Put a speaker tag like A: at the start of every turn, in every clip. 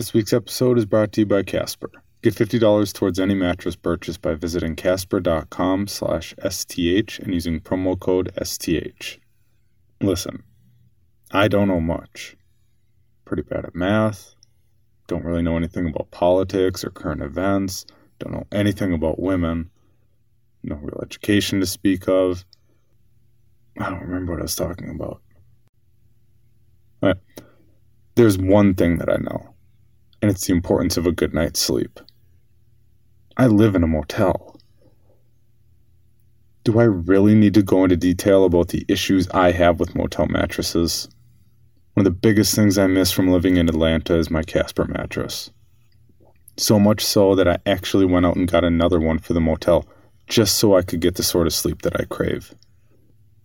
A: This week's episode is brought to you by Casper. Get $50 towards any mattress purchase by visiting casper.com slash STH and using promo code STH. Listen, I don't know much. Pretty bad at math. Don't really know anything about politics or current events. Don't know anything about women. No real education to speak of. I don't remember what I was talking about. Right. There's one thing that I know, and it's the importance of a good night's sleep. I live in a motel. Do I really need to go into detail about the issues I have with motel mattresses? One of the biggest things I miss from living in Atlanta is my Casper mattress. So much so that I actually went out and got another one for the motel just so I could get the sort of sleep that I crave.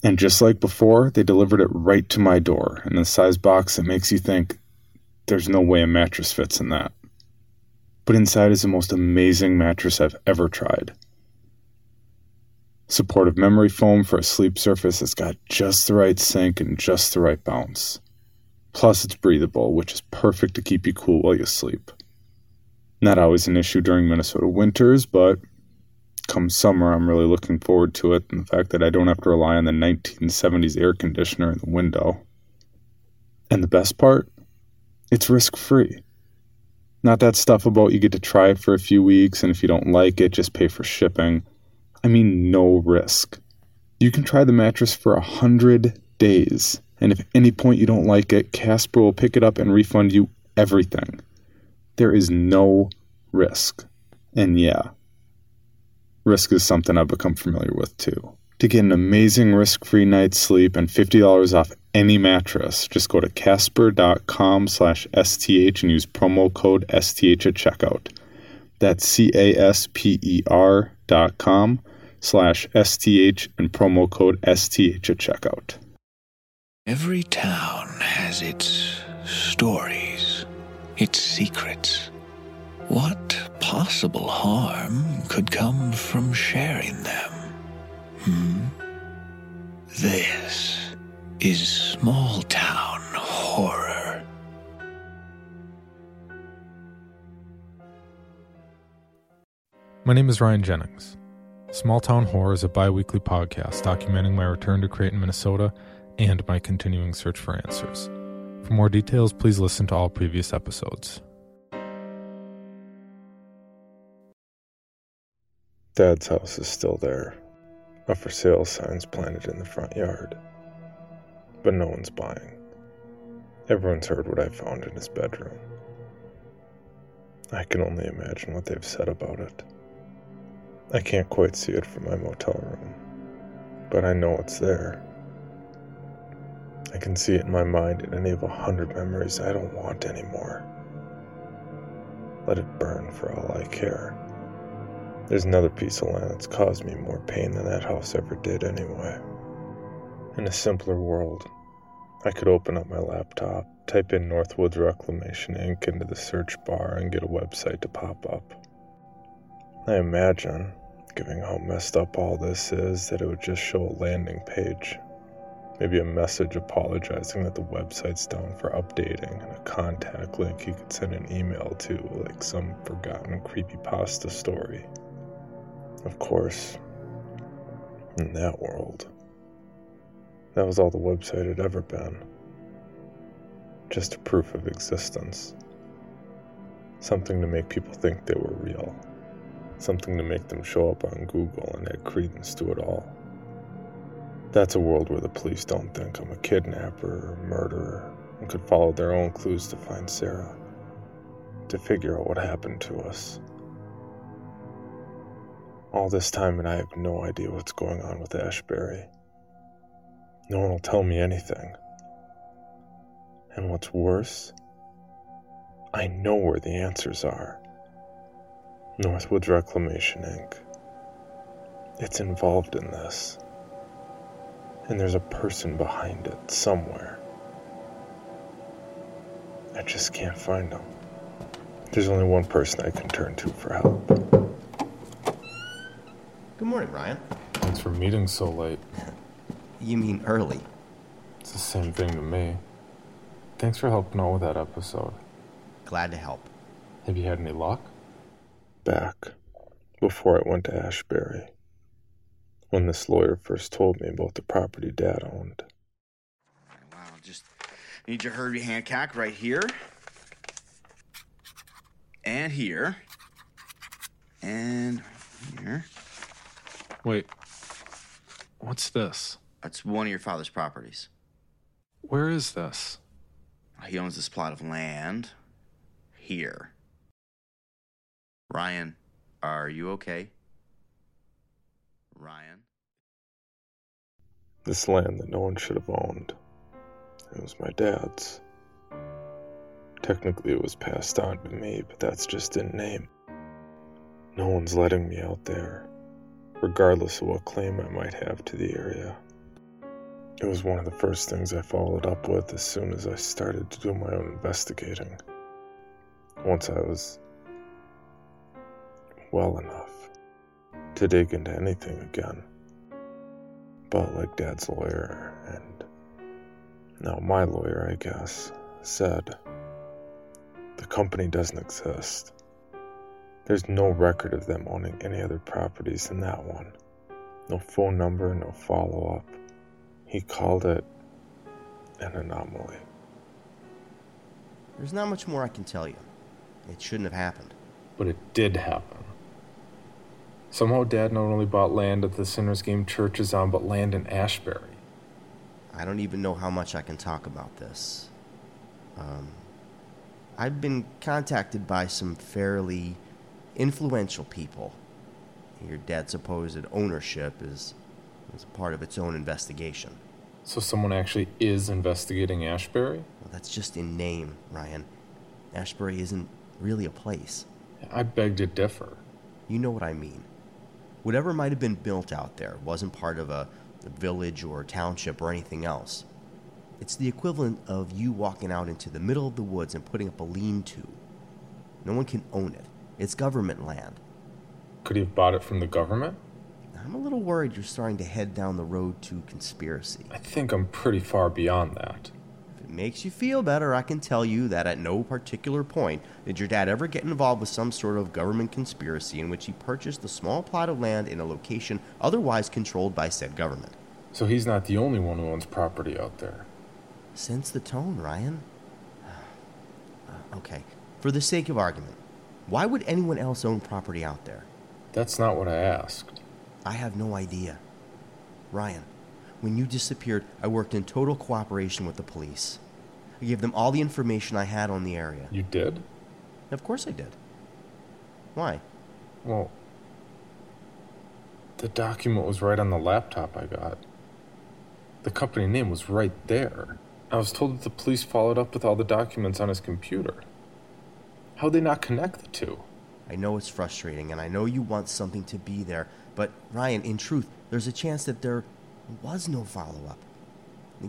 A: And just like before, they delivered it right to my door in a size box that makes you think there's no way a mattress fits in that but inside is the most amazing mattress I've ever tried. Supportive memory foam for a sleep surface that's got just the right sink and just the right bounce. Plus, it's breathable, which is perfect to keep you cool while you sleep. Not always an issue during Minnesota winters, but come summer, I'm really looking forward to it and the fact that I don't have to rely on the 1970s air conditioner in the window. And the best part? It's risk free. Not that stuff about you get to try it for a few weeks and if you don't like it, just pay for shipping. I mean, no risk. You can try the mattress for a hundred days, and if at any point you don't like it, Casper will pick it up and refund you everything. There is no risk. And yeah, risk is something I've become familiar with too. To get an amazing risk-free night's sleep and $50 off any mattress, just go to casper.com slash STH and use promo code STH at checkout. That's C-A-S-P-E-R dot com slash STH and promo code STH at checkout.
B: Every town has its stories, its secrets. What possible harm could come from sharing them? Hmm? This is small town horror.
C: My name is Ryan Jennings. Small Town Horror is a bi weekly podcast documenting my return to Creighton, Minnesota, and my continuing search for answers. For more details, please listen to all previous episodes.
A: Dad's house is still there. A for sale sign's planted in the front yard. But no one's buying. Everyone's heard what I found in his bedroom. I can only imagine what they've said about it. I can't quite see it from my motel room, but I know it's there. I can see it in my mind in any of a hundred memories I don't want anymore. Let it burn for all I care. There's another piece of land that's caused me more pain than that house ever did, anyway. In a simpler world, I could open up my laptop, type in Northwoods Reclamation Inc. into the search bar, and get a website to pop up. I imagine, given how messed up all this is, that it would just show a landing page. Maybe a message apologizing that the website's down for updating, and a contact link you could send an email to, like some forgotten creepypasta story. Of course, in that world, that was all the website had ever been. Just a proof of existence. Something to make people think they were real. Something to make them show up on Google and add credence to it all. That's a world where the police don't think I'm a kidnapper or murderer and could follow their own clues to find Sarah, to figure out what happened to us. All this time, and I have no idea what's going on with Ashbury. No one will tell me anything. And what's worse, I know where the answers are. Northwoods Reclamation Inc. It's involved in this. And there's a person behind it somewhere. I just can't find them. There's only one person I can turn to for help.
D: Good morning, Ryan.
A: Thanks for meeting so late.
D: You mean early?
A: It's the same thing to me. Thanks for helping out with that episode.
D: Glad to help.
C: Have you had any luck?
A: Back before I went to Ashbury, when this lawyer first told me about the property Dad owned.
E: Wow, just need your Herbie Hancock right here. And here. And here.
C: Wait, what's this?
E: That's one of your father's properties.
C: Where is this?
E: He owns this plot of land here. Ryan, are you okay? Ryan?
A: This land that no one should have owned. It was my dad's. Technically, it was passed on to me, but that's just in name. No one's letting me out there, regardless of what claim I might have to the area. It was one of the first things I followed up with as soon as I started to do my own investigating. Once I was well enough to dig into anything again. But like Dad's lawyer, and now my lawyer, I guess, said, the company doesn't exist. There's no record of them owning any other properties than that one. No phone number, no follow up. He called it an anomaly.
D: There's not much more I can tell you. It shouldn't have happened.
C: But it did happen. Somehow Dad not only bought land that the Sinners Game Church is on, but land in Ashbury.
D: I don't even know how much I can talk about this. Um, I've been contacted by some fairly influential people. Your dad's supposed ownership is, is part of its own investigation.
C: So someone actually is investigating Ashbury?
D: Well, that's just in name, Ryan. Ashbury isn't really a place.
C: I beg to differ.
D: You know what I mean. Whatever might have been built out there wasn't part of a, a village or a township or anything else. It's the equivalent of you walking out into the middle of the woods and putting up a lean to. No one can own it, it's government land.
C: Could he have bought it from the government?
D: I'm a little worried you're starting to head down the road to conspiracy.
C: I think I'm pretty far beyond that.
D: If it makes you feel better, I can tell you that at no particular point did your dad ever get involved with some sort of government conspiracy in which he purchased a small plot of land in a location otherwise controlled by said government.
C: So he's not the only one who owns property out there.
D: Sense the tone, Ryan. Uh, okay, for the sake of argument, why would anyone else own property out there?
C: That's not what I asked.
D: I have no idea. Ryan, when you disappeared, I worked in total cooperation with the police. I gave them all the information I had on the area.
C: You did?
D: Of course I did. Why?
C: Well, the document was right on the laptop I got. The company name was right there. I was told that the police followed up with all the documents on his computer. How'd they not connect the two?
D: I know it's frustrating, and I know you want something to be there, but Ryan, in truth, there's a chance that there was no follow up.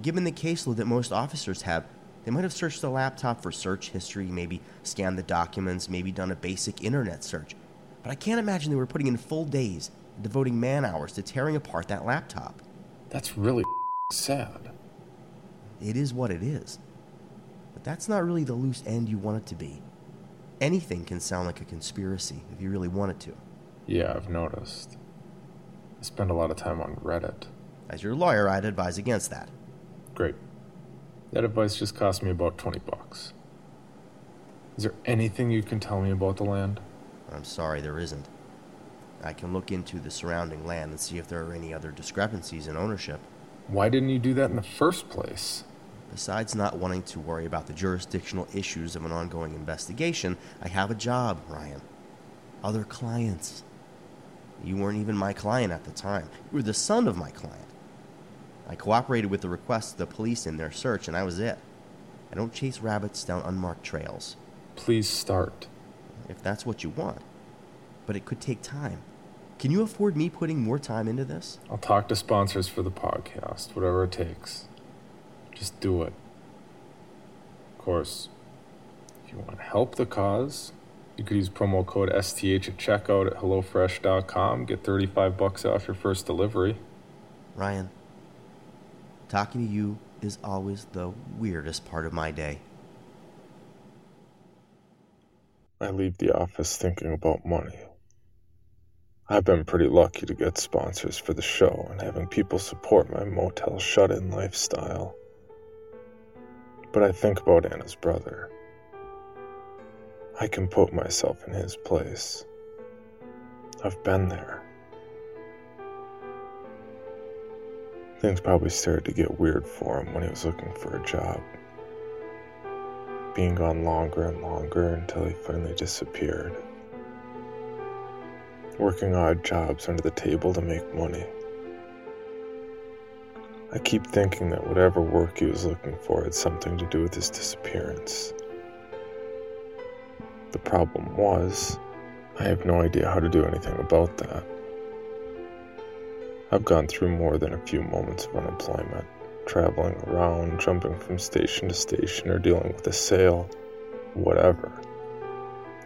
D: Given the caseload that most officers have, they might have searched the laptop for search history, maybe scanned the documents, maybe done a basic internet search. But I can't imagine they were putting in full days, devoting man hours to tearing apart that laptop.
C: That's really sad.
D: It is what it is. But that's not really the loose end you want it to be. Anything can sound like a conspiracy if you really want it to.
C: Yeah, I've noticed. I spend a lot of time on Reddit.
D: As your lawyer, I'd advise against that.
C: Great. That advice just cost me about 20 bucks. Is there anything you can tell me about the land?
D: I'm sorry, there isn't. I can look into the surrounding land and see if there are any other discrepancies in ownership.
C: Why didn't you do that in the first place?
D: Besides not wanting to worry about the jurisdictional issues of an ongoing investigation, I have a job, Ryan. Other clients. You weren't even my client at the time. You were the son of my client. I cooperated with the requests of the police in their search, and that was it. I don't chase rabbits down unmarked trails,
C: Please start.
D: if that's what you want. But it could take time. Can you afford me putting more time into this?
C: I'll talk to sponsors for the podcast, whatever it takes. Just do it. Of course, if you want to help the cause, you could use promo code STH at checkout at HelloFresh.com. Get 35 bucks off your first delivery.
D: Ryan, talking to you is always the weirdest part of my day.
A: I leave the office thinking about money. I've been pretty lucky to get sponsors for the show and having people support my motel shut in lifestyle. But I think about Anna's brother. I can put myself in his place. I've been there. Things probably started to get weird for him when he was looking for a job. Being gone longer and longer until he finally disappeared. Working odd jobs under the table to make money. I keep thinking that whatever work he was looking for had something to do with his disappearance. The problem was, I have no idea how to do anything about that. I've gone through more than a few moments of unemployment, traveling around, jumping from station to station, or dealing with a sale, whatever.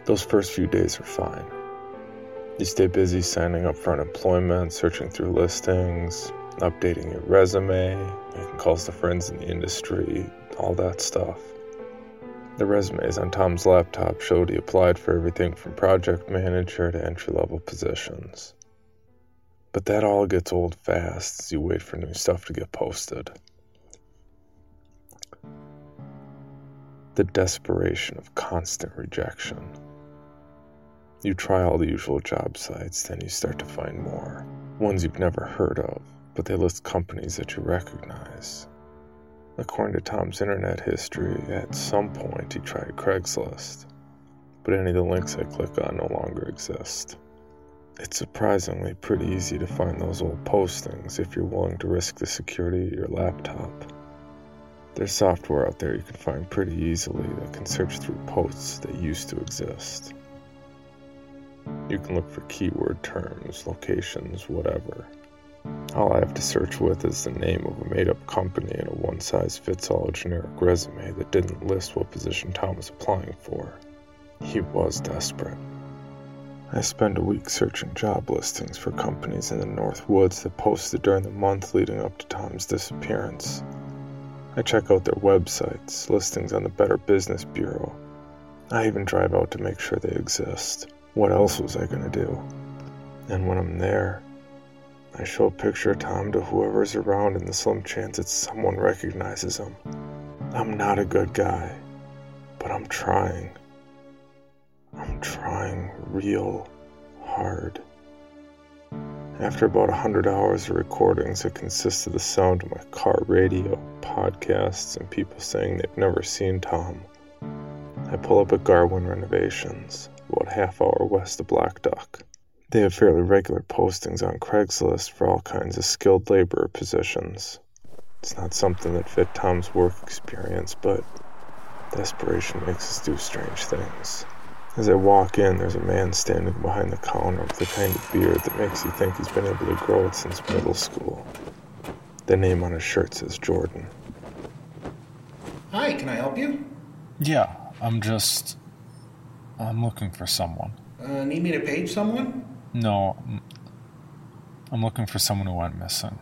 A: Those first few days are fine. You stay busy signing up for unemployment, searching through listings, updating your resume, making calls to friends in the industry, all that stuff. The resumes on Tom's laptop showed he applied for everything from project manager to entry level positions. But that all gets old fast as you wait for new stuff to get posted. The desperation of constant rejection. You try all the usual job sites, then you start to find more. Ones you've never heard of, but they list companies that you recognize. According to Tom's internet history, at some point he tried Craigslist, but any of the links I click on no longer exist. It's surprisingly pretty easy to find those old postings if you're willing to risk the security of your laptop. There's software out there you can find pretty easily that can search through posts that used to exist. You can look for keyword terms, locations, whatever. All I have to search with is the name of a made up company and a one size fits all generic resume that didn't list what position Tom was applying for. He was desperate. I spend a week searching job listings for companies in the North Woods that posted during the month leading up to Tom's disappearance. I check out their websites, listings on the Better Business Bureau. I even drive out to make sure they exist. What else was I going to do? And when I'm there, I show a picture of Tom to whoever's around in the slim chance that someone recognizes him. I'm not a good guy, but I'm trying. I'm trying real hard. After about a hundred hours of recordings that consist of the sound of my car radio, podcasts, and people saying they've never seen Tom, I pull up at Garwin Renovations, about half hour west of Black Duck. They have fairly regular postings on Craigslist for all kinds of skilled laborer positions. It's not something that fit Tom's work experience, but desperation makes us do strange things. As I walk in, there's a man standing behind the counter with a kind of beard that makes you think he's been able to grow it since middle school. The name on his shirt says Jordan.
F: Hi, can I help you?
C: Yeah, I'm just. I'm looking for someone.
F: Uh, need me to page someone?
C: No, I'm- looking for someone who went missing.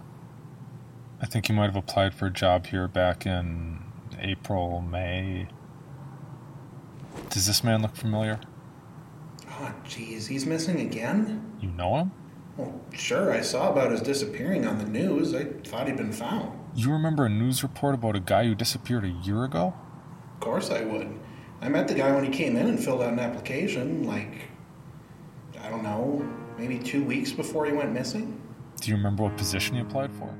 C: I think you might have applied for a job here back in April, May. Does this man look familiar?
F: Oh, jeez, he's missing again?
C: You know him?
F: Well, sure, I saw about his disappearing on the news. I thought he'd been found.
C: You remember a news report about a guy who disappeared a year ago?
F: Of course I would. I met the guy when he came in and filled out an application, like, I don't know, maybe two weeks before he went missing?
C: Do you remember what position he applied for?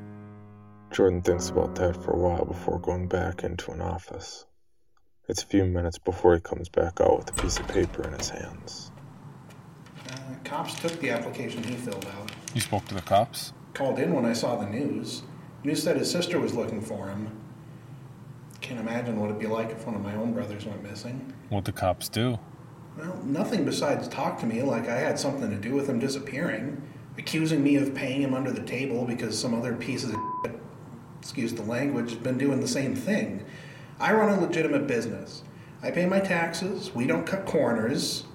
A: Jordan thinks about that for a while before going back into an office. It's a few minutes before he comes back out with a piece of paper in his hands.
F: Uh, cops took the application he filled out.
C: You spoke to the cops?
F: Called in when I saw the news. News said his sister was looking for him. Can't imagine what it'd be like if one of my own brothers went missing.
C: What'd the cops do?
F: Well, nothing besides talk to me like I had something to do with him disappearing, accusing me of paying him under the table because some other piece of shit, excuse the language, has been doing the same thing. I run a legitimate business. I pay my taxes. We don't cut corners.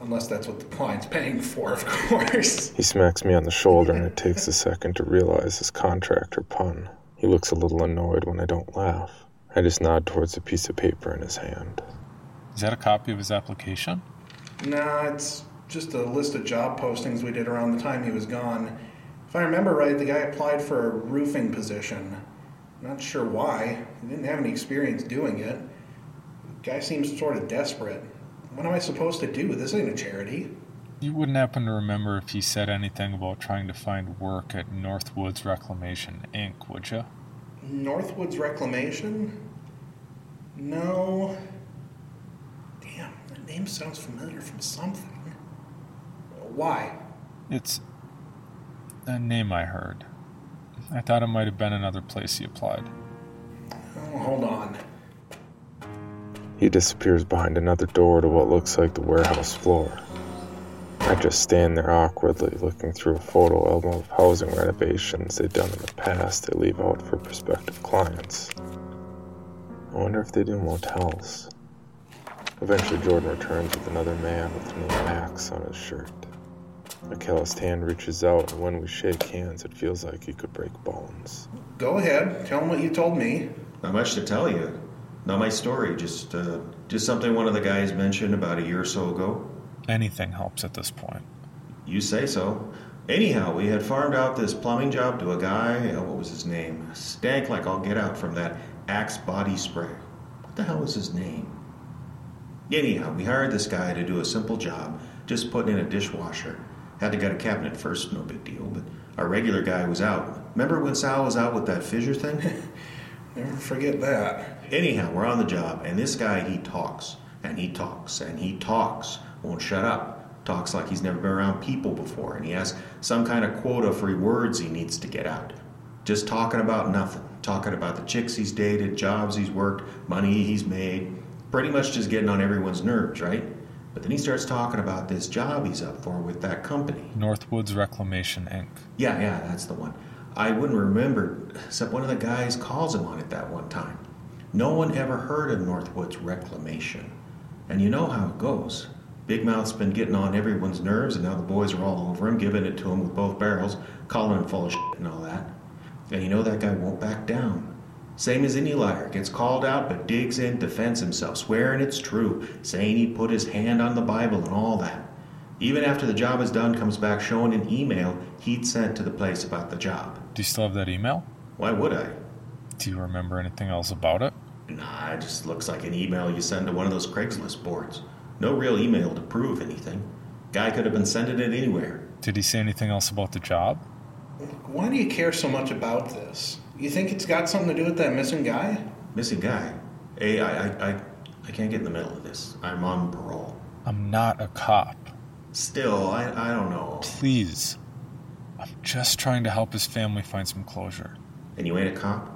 F: Unless that's what the client's paying for, of course.
A: He smacks me on the shoulder and it takes a second to realize his contractor pun. He looks a little annoyed when I don't laugh. I just nod towards a piece of paper in his hand.
C: Is that a copy of his application?
F: Nah, it's just a list of job postings we did around the time he was gone. If I remember right, the guy applied for a roofing position. Not sure why. He didn't have any experience doing it. The guy seems sort of desperate. What am I supposed to do? This ain't a charity.
C: You wouldn't happen to remember if he said anything about trying to find work at Northwoods Reclamation, Inc., would you?
F: Northwoods Reclamation? No. Damn, that name sounds familiar from something. Why?
C: It's a name I heard. I thought it might have been another place he applied.
F: Oh, hold on.
A: He disappears behind another door to what looks like the warehouse floor. I just stand there awkwardly looking through a photo album of housing renovations they've done in the past they leave out for prospective clients. I wonder if they do motels. Eventually, Jordan returns with another man with an axe on his shirt. A calloused hand reaches out, and when we shake hands, it feels like he could break bones.
F: Go ahead. Tell him what you told me.
G: Not much to tell you. Not my story. Just, uh, just something one of the guys mentioned about a year or so ago.
C: Anything helps at this point.
G: You say so. Anyhow, we had farmed out this plumbing job to a guy. Uh, what was his name? Stank like I'll get out from that Axe body spray. What the hell was his name? Anyhow, we hired this guy to do a simple job, just putting in a dishwasher. Had to get a cabinet first, no big deal, but our regular guy was out. Remember when Sal was out with that fissure thing?
F: Never forget that.
G: Anyhow, we're on the job, and this guy, he talks, and he talks, and he talks. Won't shut up. Talks like he's never been around people before, and he has some kind of quota for words he needs to get out. Just talking about nothing. Talking about the chicks he's dated, jobs he's worked, money he's made. Pretty much just getting on everyone's nerves, right? But then he starts talking about this job he's up for with that company.
C: Northwoods Reclamation, Inc.
G: Yeah, yeah, that's the one. I wouldn't remember, except one of the guys calls him on it that one time. No one ever heard of Northwoods Reclamation. And you know how it goes. Big Mouth's been getting on everyone's nerves, and now the boys are all over him, giving it to him with both barrels, calling him full of shit and all that. And you know that guy won't back down. Same as any liar, gets called out but digs in, defends himself, swearing it's true, saying he put his hand on the Bible and all that. Even after the job is done, comes back showing an email he'd sent to the place about the job.
C: Do you still have that email?
G: Why would I?
C: Do you remember anything else about it?
G: Nah, it just looks like an email you send to one of those Craigslist boards. No real email to prove anything. Guy could have been sending it anywhere.
C: Did he say anything else about the job?
F: Why do you care so much about this? You think it's got something to do with that missing guy?
G: Missing guy. Hey, I, I, I, I can't get in the middle of this. I'm on parole.
C: I'm not a cop.
G: Still, I, I don't know.
C: Please. I'm just trying to help his family find some closure.
G: And you ain't a cop?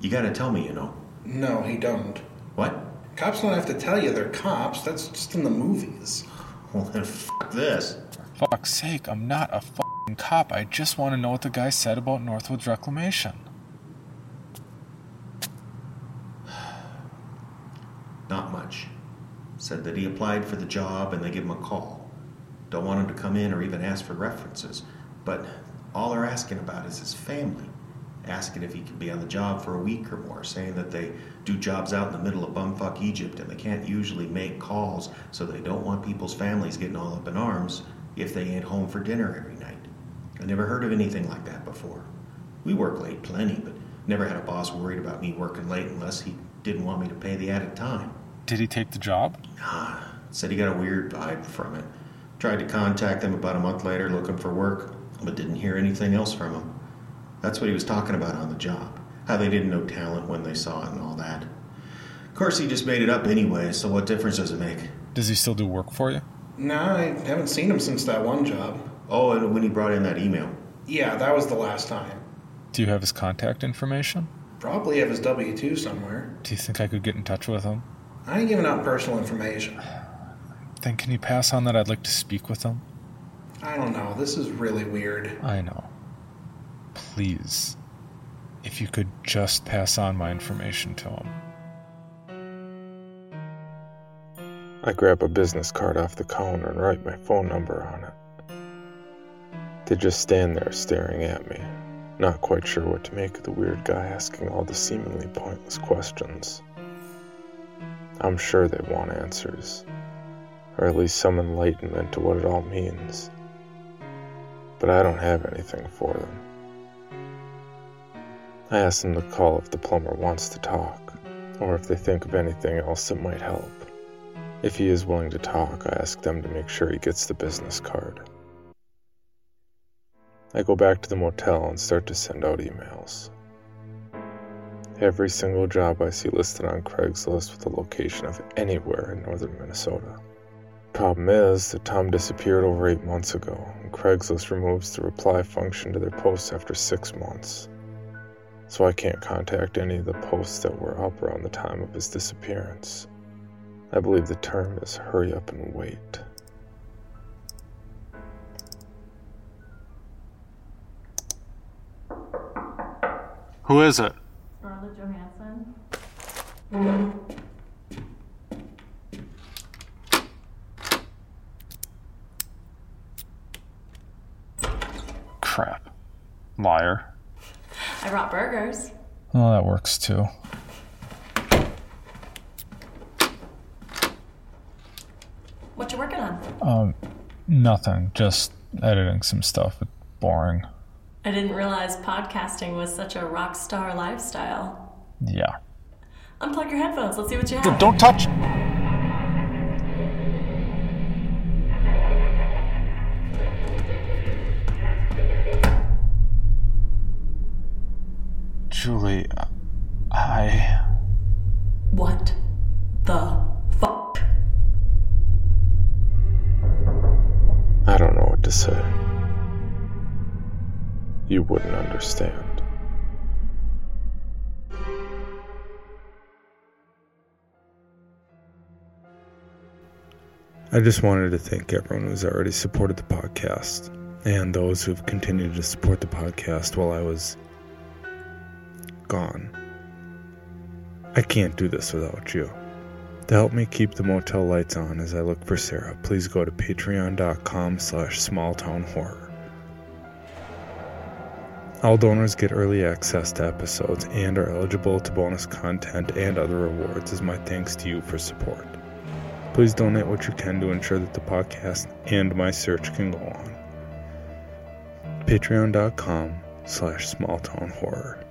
G: You gotta tell me, you know.
F: No, he don't.
G: What?
F: Cops don't have to tell you they're cops. That's just in the movies.
G: Well, then fuck this.
C: For fuck's sake, I'm not a fucking cop. I just want to know what the guy said about Northwoods Reclamation.
G: Not much. Said that he applied for the job and they give him a call. Don't want him to come in or even ask for references. But all they're asking about is his family. Asking if he can be on the job for a week or more, saying that they do jobs out in the middle of bumfuck Egypt and they can't usually make calls, so they don't want people's families getting all up in arms if they ain't home for dinner every never heard of anything like that before. We work late plenty, but never had a boss worried about me working late unless he didn't want me to pay the added time.
C: Did he take the job?
G: Nah, said he got a weird vibe from it. Tried to contact them about a month later looking for work, but didn't hear anything else from him. That's what he was talking about on the job. How they didn't know talent when they saw it and all that. Of course, he just made it up anyway, so what difference does it make?
C: Does he still do work for you?
F: No, I haven't seen him since that one job.
G: Oh, and when he brought in that email.
F: Yeah, that was the last time.
C: Do you have his contact information?
F: Probably have his W 2 somewhere.
C: Do you think I could get in touch with him?
F: I ain't giving out personal information.
C: Then can you pass on that I'd like to speak with him?
F: I don't know. This is really weird.
C: I know. Please. If you could just pass on my information to him.
A: I grab a business card off the counter and write my phone number on it. They just stand there staring at me, not quite sure what to make of the weird guy asking all the seemingly pointless questions. I'm sure they want answers, or at least some enlightenment to what it all means. But I don't have anything for them. I ask them to call if the plumber wants to talk, or if they think of anything else that might help. If he is willing to talk, I ask them to make sure he gets the business card. I go back to the motel and start to send out emails. Every single job I see listed on Craigslist with a location of anywhere in northern Minnesota. Problem is that Tom disappeared over eight months ago, and Craigslist removes the reply function to their posts after six months. So I can't contact any of the posts that were up around the time of his disappearance. I believe the term is hurry up and wait.
C: Who is it?
H: Scarlett Johansson.
C: Crap. Liar.
H: I brought burgers.
C: Oh, that works too.
H: What you working on?
C: Um, nothing. Just editing some stuff. It's boring.
H: I didn't realize podcasting was such a rock star lifestyle.
C: Yeah.
H: Unplug your headphones. Let's see what you have.
C: Don't touch.
A: I just wanted to thank everyone who's already supported the podcast and those who've continued to support the podcast while I was gone. I can't do this without you. To help me keep the motel lights on as I look for Sarah, please go to patreon.com slash smalltownhorror. All donors get early access to episodes and are eligible to bonus content and other rewards as my thanks to you for support. Please donate what you can to ensure that the podcast and my search can go on. Patreon.com slash smalltownhorror.